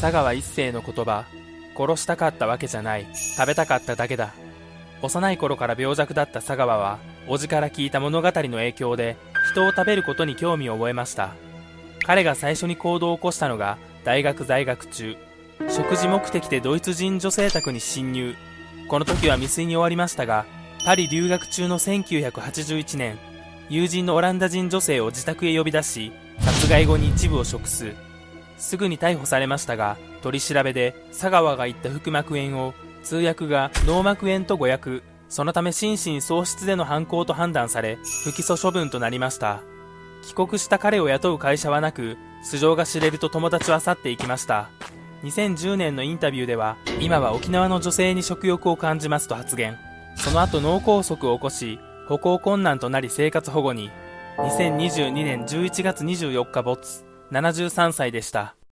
佐川一世の言葉殺したかったわけじゃない。食べたかっただけだ。幼い頃から病弱だった佐川は叔父から聞いた物語の影響で人を食べることに興味を覚えました。彼が最初に行動を起こしたのが大学在学中。食事目的でドイツ人女性宅に侵入。この時は未遂に終わりましたがパリ留学中の1981年友人のオランダ人女性を自宅へ呼び出し殺害後に一部を食す。すぐに逮捕されましたが取り調べで佐川が言った腹膜炎を通訳が脳膜炎と誤訳。そのため心神喪失での犯行と判断され不起訴処分となりました。帰国した彼を雇う会社はなく素性が知れると友達は去っていきました。2010年のインタビューでは今は沖縄の女性に食欲を感じますと発言。その後脳梗塞を起こし歩行困難となり生活保護に。2022年11月24日没。73歳でした。